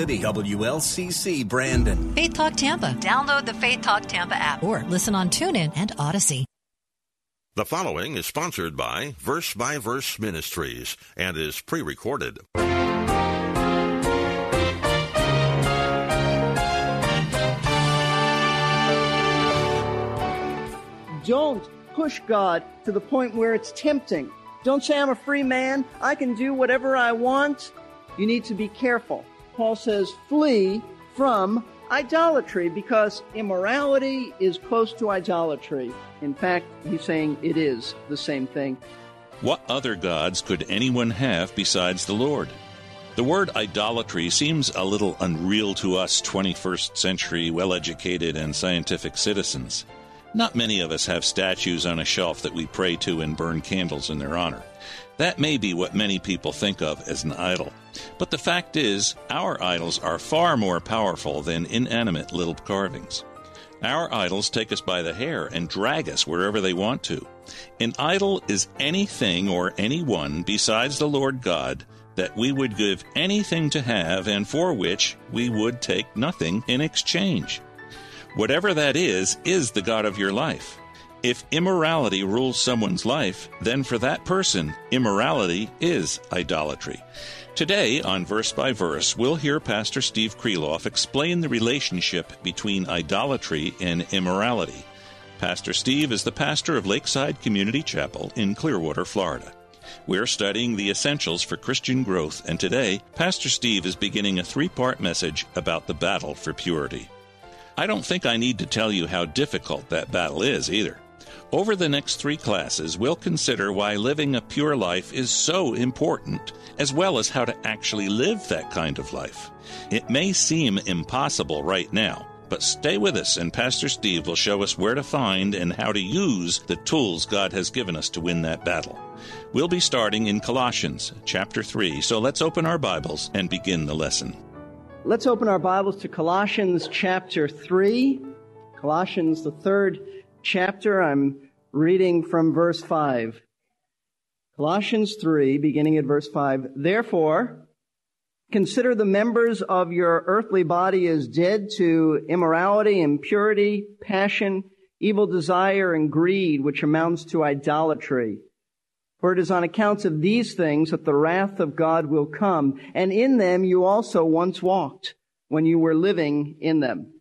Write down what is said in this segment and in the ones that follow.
City WLCC Brandon. Faith Talk Tampa. Download the Faith Talk Tampa app or listen on TuneIn and Odyssey. The following is sponsored by Verse by Verse Ministries and is pre recorded. Don't push God to the point where it's tempting. Don't say, I'm a free man. I can do whatever I want. You need to be careful. Paul says, flee from idolatry because immorality is close to idolatry. In fact, he's saying it is the same thing. What other gods could anyone have besides the Lord? The word idolatry seems a little unreal to us 21st century well educated and scientific citizens. Not many of us have statues on a shelf that we pray to and burn candles in their honor. That may be what many people think of as an idol. But the fact is, our idols are far more powerful than inanimate little carvings. Our idols take us by the hair and drag us wherever they want to. An idol is anything or anyone besides the Lord God that we would give anything to have and for which we would take nothing in exchange. Whatever that is, is the God of your life. If immorality rules someone's life, then for that person, immorality is idolatry. Today, on Verse by Verse, we'll hear Pastor Steve Kreloff explain the relationship between idolatry and immorality. Pastor Steve is the pastor of Lakeside Community Chapel in Clearwater, Florida. We're studying the essentials for Christian growth, and today, Pastor Steve is beginning a three part message about the battle for purity. I don't think I need to tell you how difficult that battle is either. Over the next three classes, we'll consider why living a pure life is so important, as well as how to actually live that kind of life. It may seem impossible right now, but stay with us, and Pastor Steve will show us where to find and how to use the tools God has given us to win that battle. We'll be starting in Colossians chapter 3, so let's open our Bibles and begin the lesson. Let's open our Bibles to Colossians chapter 3. Colossians, the third chapter. I'm reading from verse 5. Colossians 3, beginning at verse 5. Therefore, consider the members of your earthly body as dead to immorality, impurity, passion, evil desire, and greed, which amounts to idolatry. For it is on account of these things that the wrath of God will come, and in them you also once walked when you were living in them.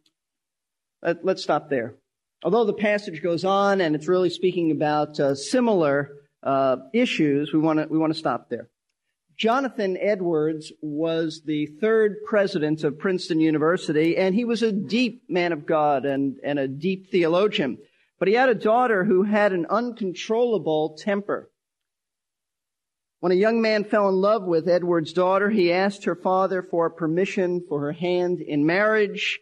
Let, us stop there. Although the passage goes on and it's really speaking about uh, similar uh, issues, we want to we want to stop there. Jonathan Edwards was the third president of Princeton University, and he was a deep man of God and, and a deep theologian. But he had a daughter who had an uncontrollable temper. When a young man fell in love with Edwards' daughter, he asked her father for permission for her hand in marriage,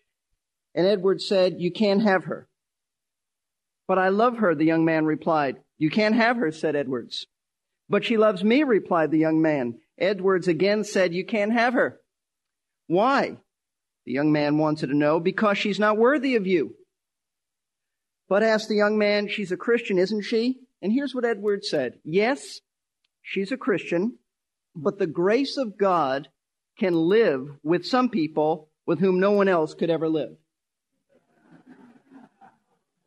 and Edward said, You can't have her. But I love her, the young man replied. You can't have her, said Edwards. But she loves me, replied the young man. Edwards again said, You can't have her. Why? The young man wanted to know, Because she's not worthy of you. But asked the young man, She's a Christian, isn't she? And here's what Edwards said Yes, She's a Christian, but the grace of God can live with some people with whom no one else could ever live.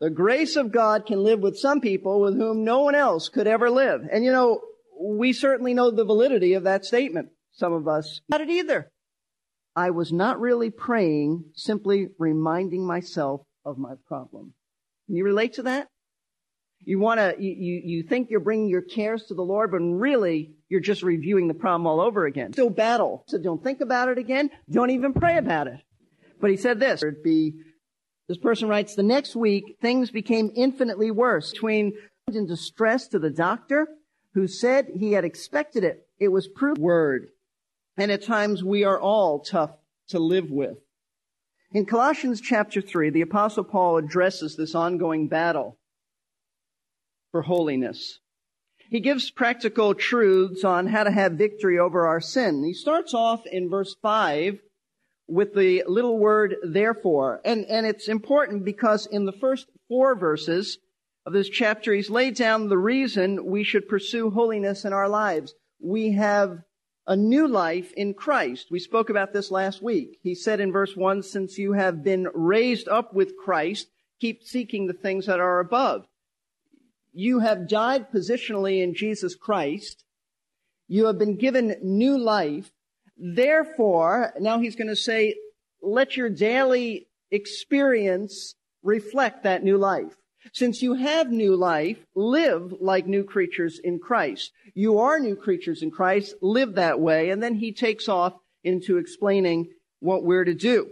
The grace of God can live with some people with whom no one else could ever live. And you know, we certainly know the validity of that statement. Some of us not it either. I was not really praying, simply reminding myself of my problem. Can you relate to that? You want to, you, you, you think you're bringing your cares to the Lord, but really you're just reviewing the problem all over again. Still battle. So don't think about it again. Don't even pray about it. But he said this, it'd be, this person writes, the next week things became infinitely worse between in distress to the doctor who said he had expected it. It was proof word. And at times we are all tough to live with. In Colossians chapter 3, the apostle Paul addresses this ongoing battle for holiness. He gives practical truths on how to have victory over our sin. He starts off in verse 5 with the little word therefore. And, and it's important because in the first four verses of this chapter, he's laid down the reason we should pursue holiness in our lives. We have a new life in Christ. We spoke about this last week. He said in verse 1, since you have been raised up with Christ, keep seeking the things that are above. You have died positionally in Jesus Christ. You have been given new life. Therefore, now he's going to say, let your daily experience reflect that new life. Since you have new life, live like new creatures in Christ. You are new creatures in Christ, live that way. And then he takes off into explaining what we're to do.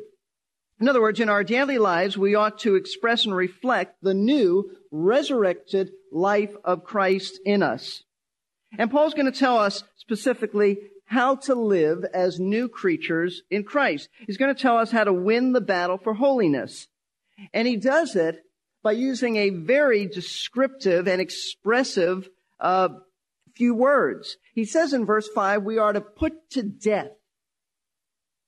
In other words, in our daily lives, we ought to express and reflect the new resurrected life of Christ in us. And Paul's going to tell us specifically how to live as new creatures in Christ. He's going to tell us how to win the battle for holiness. And he does it by using a very descriptive and expressive uh, few words. He says in verse 5, we are to put to death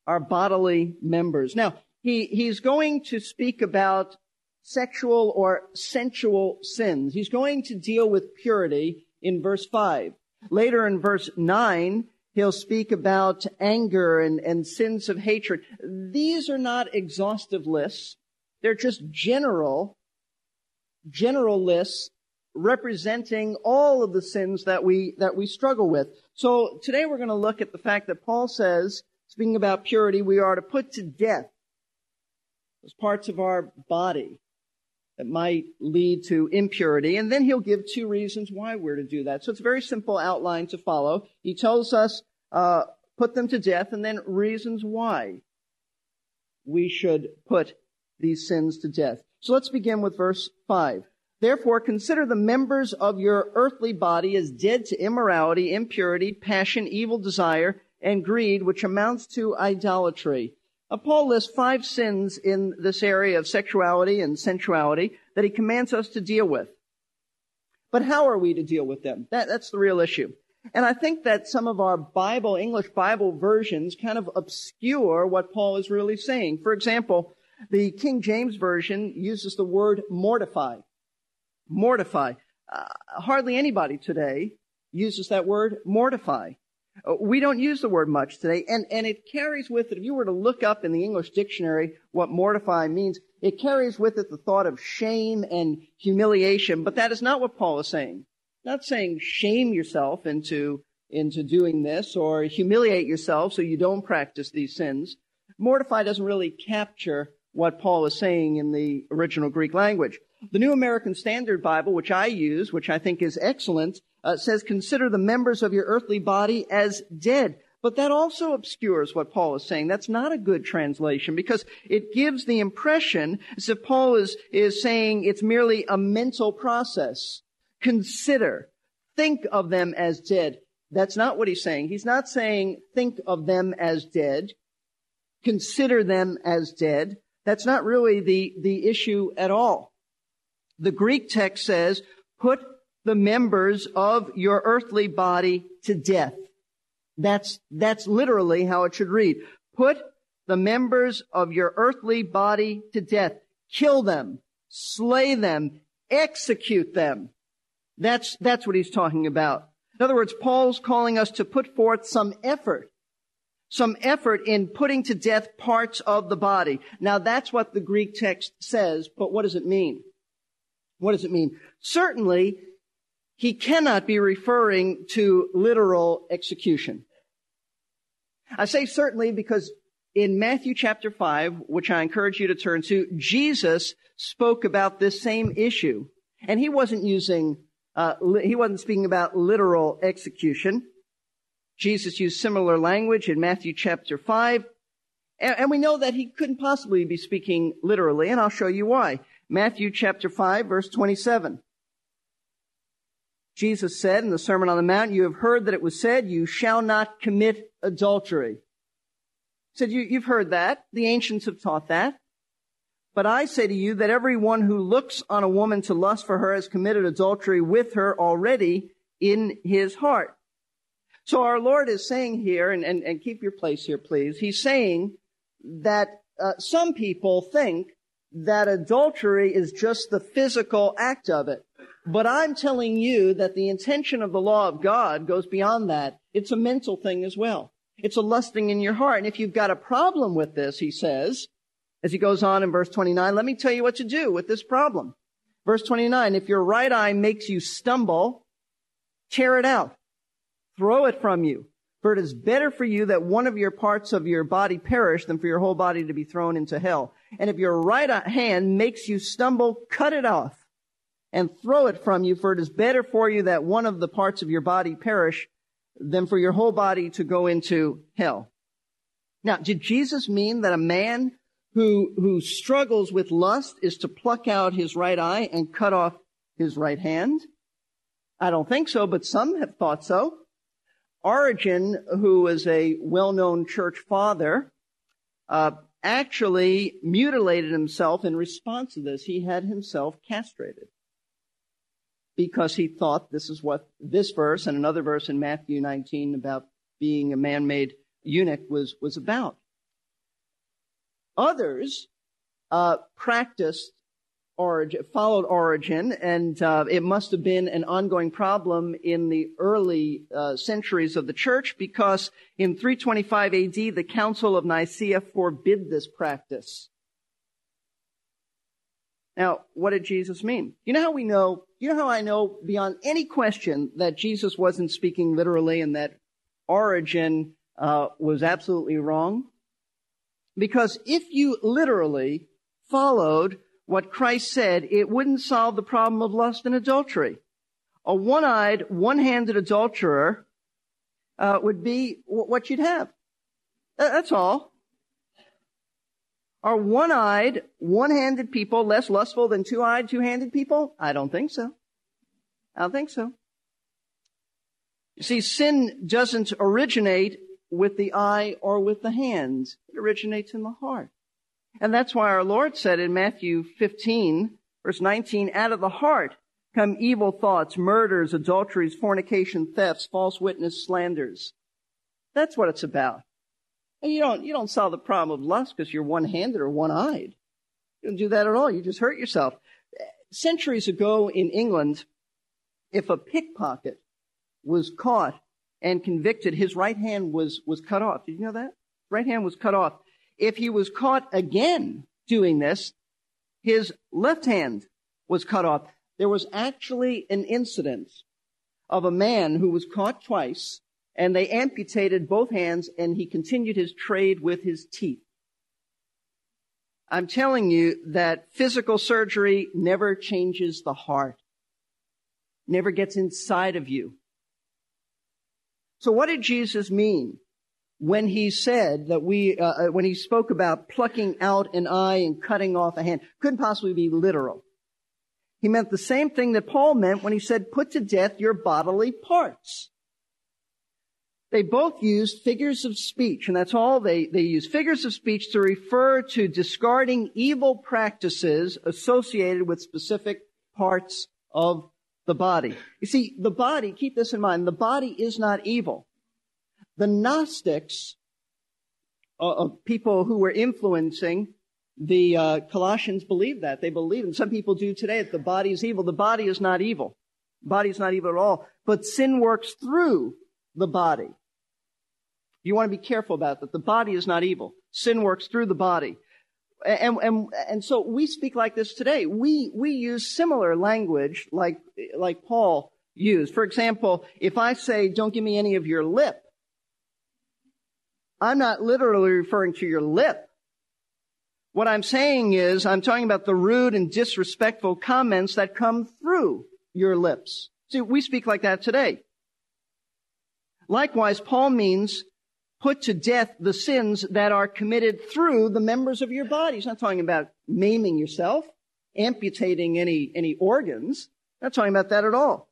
our bodily members. Now, he, he's going to speak about sexual or sensual sins. He's going to deal with purity in verse 5. Later in verse 9, he'll speak about anger and, and sins of hatred. These are not exhaustive lists. They're just general, general lists representing all of the sins that we, that we struggle with. So today we're going to look at the fact that Paul says, speaking about purity, we are to put to death those parts of our body that might lead to impurity. And then he'll give two reasons why we're to do that. So it's a very simple outline to follow. He tells us, uh, put them to death and then reasons why we should put these sins to death. So let's begin with verse 5. Therefore, consider the members of your earthly body as dead to immorality, impurity, passion, evil desire, and greed, which amounts to idolatry. Uh, Paul lists five sins in this area of sexuality and sensuality that he commands us to deal with. But how are we to deal with them? That, that's the real issue. And I think that some of our Bible, English Bible versions kind of obscure what Paul is really saying. For example, the King James Version uses the word mortify. Mortify. Uh, hardly anybody today uses that word mortify. Uh, we don't use the word much today, and, and it carries with it, if you were to look up in the English dictionary what mortify means, it carries with it the thought of shame and humiliation, but that is not what Paul is saying. Not saying shame yourself into, into doing this or humiliate yourself so you don't practice these sins. Mortify doesn't really capture what Paul is saying in the original Greek language. The New American Standard Bible, which I use, which I think is excellent, uh, says, consider the members of your earthly body as dead. But that also obscures what Paul is saying. That's not a good translation because it gives the impression as if Paul is, is saying it's merely a mental process. Consider. Think of them as dead. That's not what he's saying. He's not saying think of them as dead. Consider them as dead. That's not really the, the issue at all. The Greek text says, put the members of your earthly body to death. That's, that's literally how it should read. Put the members of your earthly body to death. Kill them. Slay them. Execute them. That's, that's what he's talking about. In other words, Paul's calling us to put forth some effort. Some effort in putting to death parts of the body. Now that's what the Greek text says, but what does it mean? What does it mean? Certainly, he cannot be referring to literal execution. I say certainly because in Matthew chapter 5, which I encourage you to turn to, Jesus spoke about this same issue. And he wasn't using, uh, he wasn't speaking about literal execution. Jesus used similar language in Matthew chapter 5. And, and we know that he couldn't possibly be speaking literally, and I'll show you why. Matthew chapter 5, verse 27. Jesus said in the Sermon on the Mount, you have heard that it was said, you shall not commit adultery. He said, you, you've heard that. The ancients have taught that. But I say to you that everyone who looks on a woman to lust for her has committed adultery with her already in his heart. So our Lord is saying here, and, and, and keep your place here, please. He's saying that uh, some people think that adultery is just the physical act of it. But I'm telling you that the intention of the law of God goes beyond that. It's a mental thing as well. It's a lusting in your heart. And if you've got a problem with this, he says, as he goes on in verse 29, let me tell you what to do with this problem. Verse 29, if your right eye makes you stumble, tear it out. Throw it from you. For it is better for you that one of your parts of your body perish than for your whole body to be thrown into hell. And if your right hand makes you stumble, cut it off and throw it from you, for it is better for you that one of the parts of your body perish than for your whole body to go into hell. Now, did Jesus mean that a man who, who struggles with lust is to pluck out his right eye and cut off his right hand? I don't think so, but some have thought so. Origen, who was a well-known church father, uh, actually mutilated himself in response to this. He had himself castrated because he thought this is what this verse and another verse in Matthew 19 about being a man-made eunuch was, was about. Others uh, practiced Origen, followed Origen, and uh, it must have been an ongoing problem in the early uh, centuries of the church because in 325 AD, the Council of Nicaea forbid this practice. Now, what did Jesus mean? You know how we know, you know how I know beyond any question that Jesus wasn't speaking literally and that Origen uh, was absolutely wrong? Because if you literally followed what Christ said, it wouldn't solve the problem of lust and adultery. A one-eyed, one-handed adulterer uh, would be what you'd have. That's all. Are one-eyed, one-handed people less lustful than two-eyed, two-handed people? I don't think so. I don't think so. You see, sin doesn't originate with the eye or with the hands. It originates in the heart. And that's why our Lord said in Matthew 15, verse 19, out of the heart come evil thoughts, murders, adulteries, fornication, thefts, false witness, slanders. That's what it's about. And you don't, you don't solve the problem of lust because you're one-handed or one-eyed. You don't do that at all. You just hurt yourself. Centuries ago in England, if a pickpocket was caught and convicted, his right hand was, was cut off. Did you know that? Right hand was cut off. If he was caught again doing this, his left hand was cut off. There was actually an incident of a man who was caught twice and they amputated both hands and he continued his trade with his teeth. I'm telling you that physical surgery never changes the heart, never gets inside of you. So what did Jesus mean when he said that we, uh, uh, when he spoke about plucking out an eye and cutting off a hand? Couldn't possibly be literal. He meant the same thing that Paul meant when he said, put to death your bodily parts. They both used figures of speech, and that's all they, they use. Figures of speech to refer to discarding evil practices associated with specific parts of the body. You see, the body, keep this in mind, the body is not evil. The Gnostics, uh, of people who were influencing the uh, Colossians believed that. They believe, and some people do today, that the body is evil. The body is not evil. The body is not evil at all. But sin works through the body. You want to be careful about that. The body is not evil. Sin works through the body. And, and, and so we speak like this today. We, we use similar language like, like Paul used. For example, if I say, don't give me any of your lip, I'm not literally referring to your lip. What I'm saying is, I'm talking about the rude and disrespectful comments that come through your lips. See, we speak like that today. Likewise, Paul means put to death the sins that are committed through the members of your body. He's not talking about maiming yourself, amputating any, any organs. Not talking about that at all.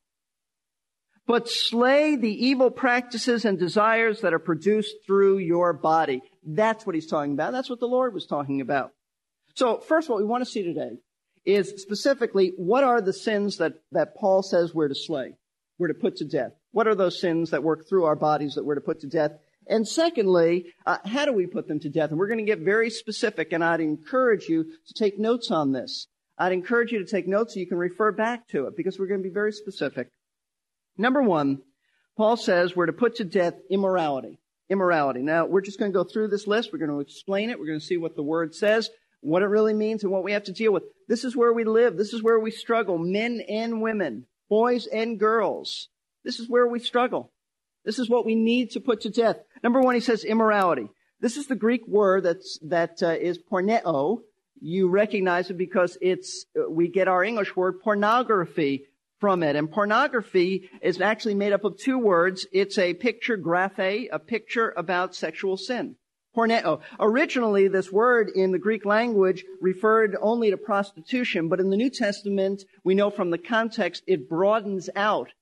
But slay the evil practices and desires that are produced through your body. That's what he's talking about. That's what the Lord was talking about. So first, what we want to see today is specifically what are the sins that, that Paul says we're to slay, we're to put to death. What are those sins that work through our bodies that we're to put to death? And secondly, uh, how do we put them to death? And we're going to get very specific, and I'd encourage you to take notes on this. I'd encourage you to take notes so you can refer back to it because we're going to be very specific. Number one, Paul says we're to put to death immorality. Immorality. Now, we're just going to go through this list. We're going to explain it. We're going to see what the word says, what it really means, and what we have to deal with. This is where we live. This is where we struggle. Men and women, boys and girls. This is where we struggle. This is what we need to put to death. Number one, he says immorality. This is the Greek word that's, that uh, is porneo. You recognize it because it's, uh, we get our English word pornography from it. And pornography is actually made up of two words. It's a picture graphe, a picture about sexual sin. Porneo. Originally, this word in the Greek language referred only to prostitution, but in the New Testament, we know from the context, it broadens out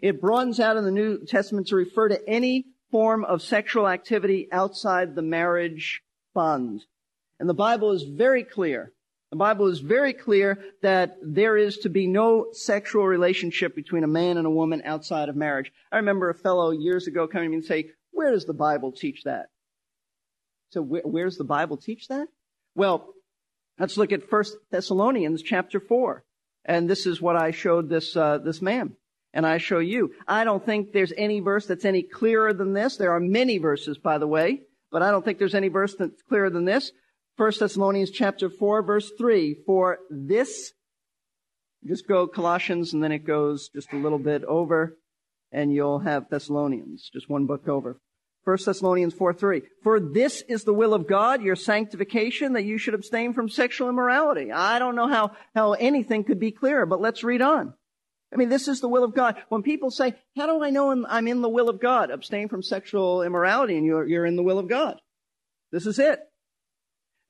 it broadens out in the New Testament to refer to any form of sexual activity outside the marriage bond. And the Bible is very clear. The Bible is very clear that there is to be no sexual relationship between a man and a woman outside of marriage. I remember a fellow years ago coming to me and say, where does the Bible teach that? So where, does the Bible teach that? Well, let's look at 1 Thessalonians chapter 4. And this is what I showed this, uh, this man and I show you. I don't think there's any verse that's any clearer than this. There are many verses, by the way, but I don't think there's any verse that's clearer than this. 1 Thessalonians chapter 4 verse 3. For this, just go Colossians and then it goes just a little bit over and you'll have Thessalonians, just one book over. 1 Thessalonians 4 3. For this is the will of God, your sanctification, that you should abstain from sexual immorality. I don't know how, how anything could be clearer, but let's read on. I mean, this is the will of God. When people say, how do I know I'm in the will of God? Abstain from sexual immorality and you're, you're in the will of God. This is it.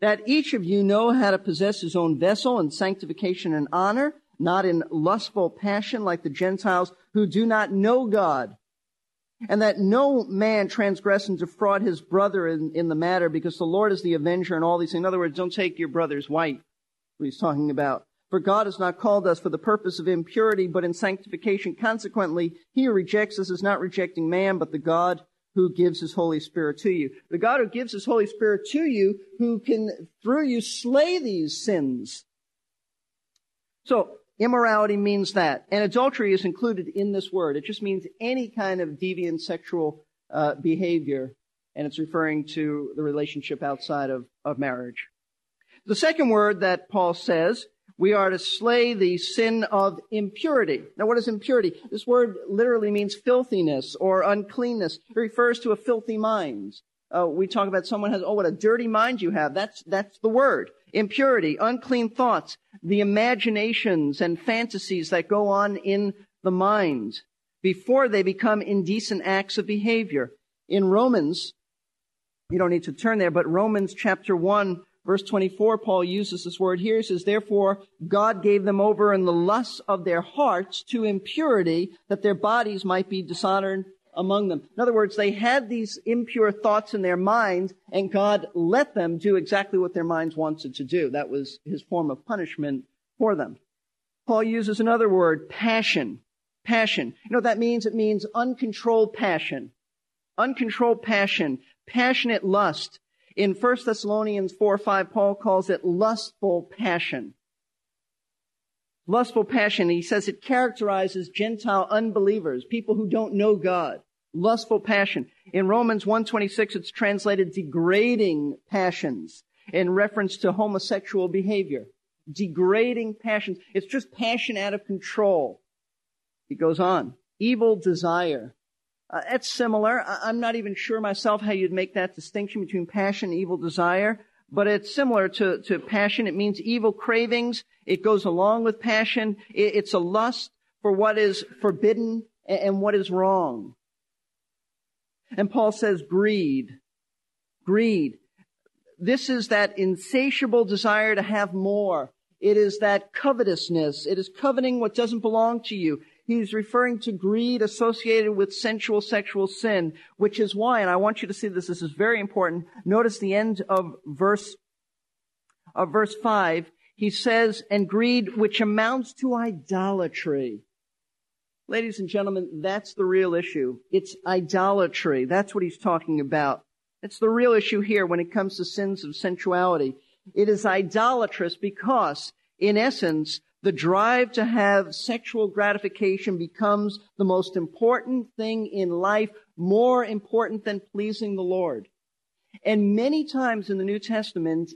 That each of you know how to possess his own vessel in sanctification and honor, not in lustful passion like the Gentiles who do not know God. And that no man transgress and defraud his brother in, in the matter because the Lord is the avenger and all these things. In other words, don't take your brother's wife. He's talking about. For God has not called us for the purpose of impurity, but in sanctification. Consequently, he who rejects us is not rejecting man, but the God who gives his Holy Spirit to you. The God who gives his Holy Spirit to you, who can, through you, slay these sins. So, immorality means that. And adultery is included in this word. It just means any kind of deviant sexual uh, behavior. And it's referring to the relationship outside of, of marriage. The second word that Paul says we are to slay the sin of impurity. Now, what is impurity? This word literally means filthiness or uncleanness. It refers to a filthy mind. Uh, we talk about someone has, oh, what a dirty mind you have. That's, that's the word. Impurity, unclean thoughts, the imaginations and fantasies that go on in the mind before they become indecent acts of behavior. In Romans, you don't need to turn there, but Romans chapter 1 Verse 24, Paul uses this word here. He says, Therefore, God gave them over in the lusts of their hearts to impurity, that their bodies might be dishonored among them. In other words, they had these impure thoughts in their minds, and God let them do exactly what their minds wanted to do. That was his form of punishment for them. Paul uses another word, passion. Passion. You know what that means? It means uncontrolled passion. Uncontrolled passion. Passionate lust in 1 Thessalonians 4 5, Paul calls it lustful passion. Lustful passion, he says it characterizes Gentile unbelievers, people who don't know God. Lustful passion. In Romans 1.26, it's translated degrading passions in reference to homosexual behavior. Degrading passions. It's just passion out of control. He goes on. Evil desire. Uh, it's similar. I- am not even sure myself how you'd make that distinction between passion and evil desire, but it's similar to, to passion. It means evil cravings. It goes along with passion. It, it's a lust for what is forbidden and, and what is wrong. And Paul says greed. Greed. This is that insatiable desire to have more. It is that covetousness. It is coveting what doesn't belong to you. He's referring to greed associated with sensual sexual sin, which is why, and I want you to see this, this is very important. Notice the end of verse, of verse 5. He says, and greed which amounts to idolatry. Ladies and gentlemen, that's the real issue. It's idolatry. That's what he's talking about. It's the real issue here when it comes to sins of sensuality. It is idolatrous because, in essence, the drive to have sexual gratification becomes the most important thing in life, more important than pleasing the Lord. And many times in the New Testament,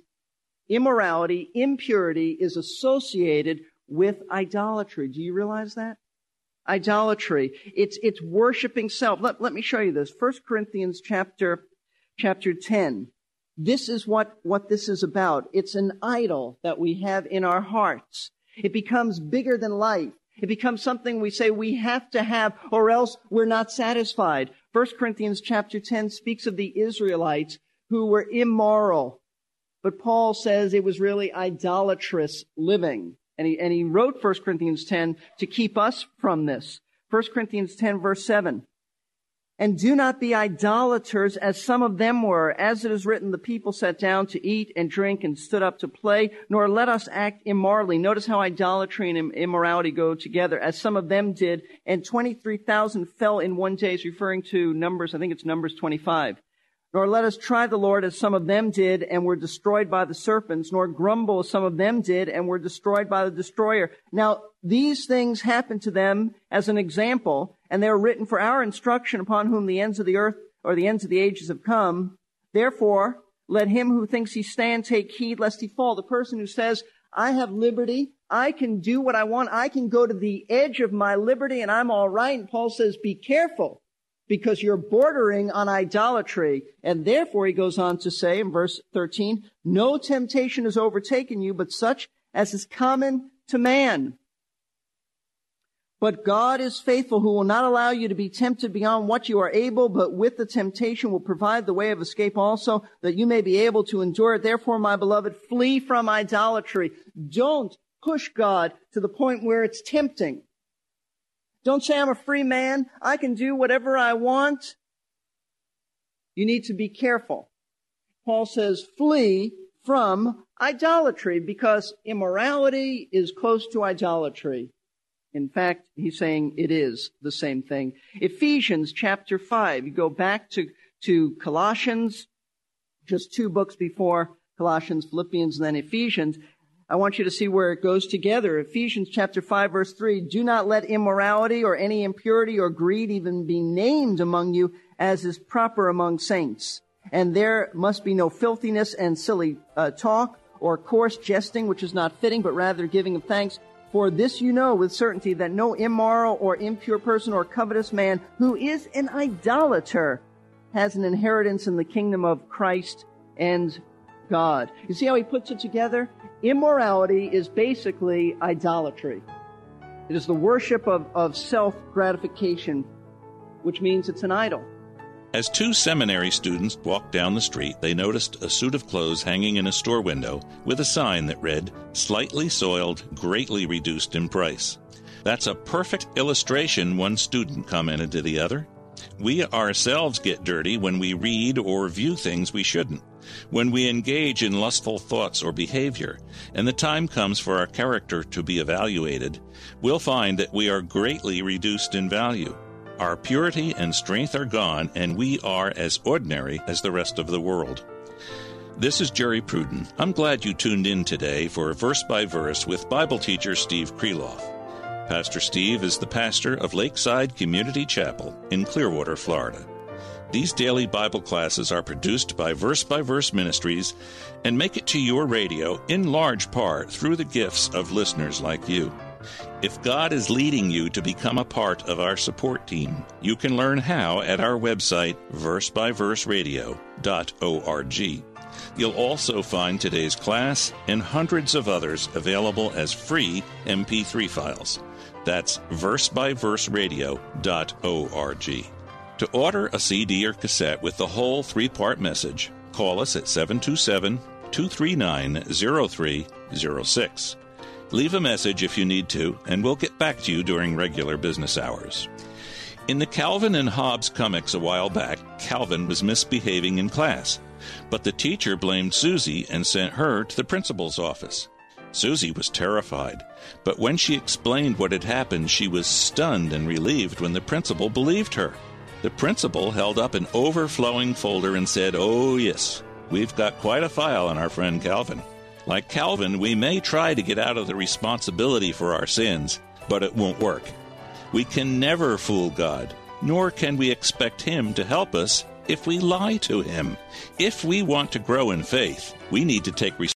immorality, impurity is associated with idolatry. Do you realize that? Idolatry. It's, it's worshiping self. Let, let me show you this. 1 Corinthians chapter, chapter 10. This is what, what this is about. It's an idol that we have in our hearts. It becomes bigger than life. It becomes something we say we have to have or else we're not satisfied. 1 Corinthians chapter 10 speaks of the Israelites who were immoral. But Paul says it was really idolatrous living. And he, and he wrote 1 Corinthians 10 to keep us from this. 1 Corinthians 10 verse 7. And do not be idolaters as some of them were. As it is written, the people sat down to eat and drink and stood up to play, nor let us act immorally. Notice how idolatry and immorality go together, as some of them did. And 23,000 fell in one day, is referring to Numbers, I think it's Numbers 25. Nor let us try the Lord as some of them did and were destroyed by the serpents, nor grumble as some of them did and were destroyed by the destroyer. Now, these things happened to them as an example, and they are written for our instruction upon whom the ends of the earth or the ends of the ages have come. Therefore, let him who thinks he stand take heed lest he fall. The person who says, I have liberty, I can do what I want, I can go to the edge of my liberty and I'm all right. And Paul says, be careful because you're bordering on idolatry. And therefore, he goes on to say in verse 13, no temptation has overtaken you, but such as is common to man. But God is faithful who will not allow you to be tempted beyond what you are able, but with the temptation will provide the way of escape also that you may be able to endure it. Therefore, my beloved, flee from idolatry. Don't push God to the point where it's tempting. Don't say I'm a free man. I can do whatever I want. You need to be careful. Paul says flee from idolatry because immorality is close to idolatry. In fact, he's saying it is the same thing. Ephesians chapter 5. You go back to, to Colossians, just two books before Colossians, Philippians, and then Ephesians. I want you to see where it goes together. Ephesians chapter 5 verse 3, do not let immorality or any impurity or greed even be named among you as is proper among saints. And there must be no filthiness and silly uh, talk or coarse jesting, which is not fitting, but rather giving of thanks. For this you know with certainty that no immoral or impure person or covetous man who is an idolater has an inheritance in the kingdom of Christ and God. You see how he puts it together? Immorality is basically idolatry. It is the worship of, of self gratification, which means it's an idol. As two seminary students walked down the street, they noticed a suit of clothes hanging in a store window with a sign that read, Slightly soiled, greatly reduced in price. That's a perfect illustration, one student commented to the other. We ourselves get dirty when we read or view things we shouldn't when we engage in lustful thoughts or behavior, and the time comes for our character to be evaluated, we'll find that we are greatly reduced in value. Our purity and strength are gone, and we are as ordinary as the rest of the world. This is Jerry Pruden. I'm glad you tuned in today for Verse by Verse with Bible teacher Steve Kreloff. Pastor Steve is the pastor of Lakeside Community Chapel in Clearwater, Florida. These daily Bible classes are produced by Verse by Verse Ministries and make it to your radio in large part through the gifts of listeners like you. If God is leading you to become a part of our support team, you can learn how at our website, versebyverseradio.org. You'll also find today's class and hundreds of others available as free MP3 files. That's versebyverseradio.org. To order a CD or cassette with the whole three part message, call us at 727 239 0306. Leave a message if you need to, and we'll get back to you during regular business hours. In the Calvin and Hobbes comics a while back, Calvin was misbehaving in class, but the teacher blamed Susie and sent her to the principal's office. Susie was terrified, but when she explained what had happened, she was stunned and relieved when the principal believed her. The principal held up an overflowing folder and said, Oh, yes, we've got quite a file on our friend Calvin. Like Calvin, we may try to get out of the responsibility for our sins, but it won't work. We can never fool God, nor can we expect Him to help us if we lie to Him. If we want to grow in faith, we need to take responsibility.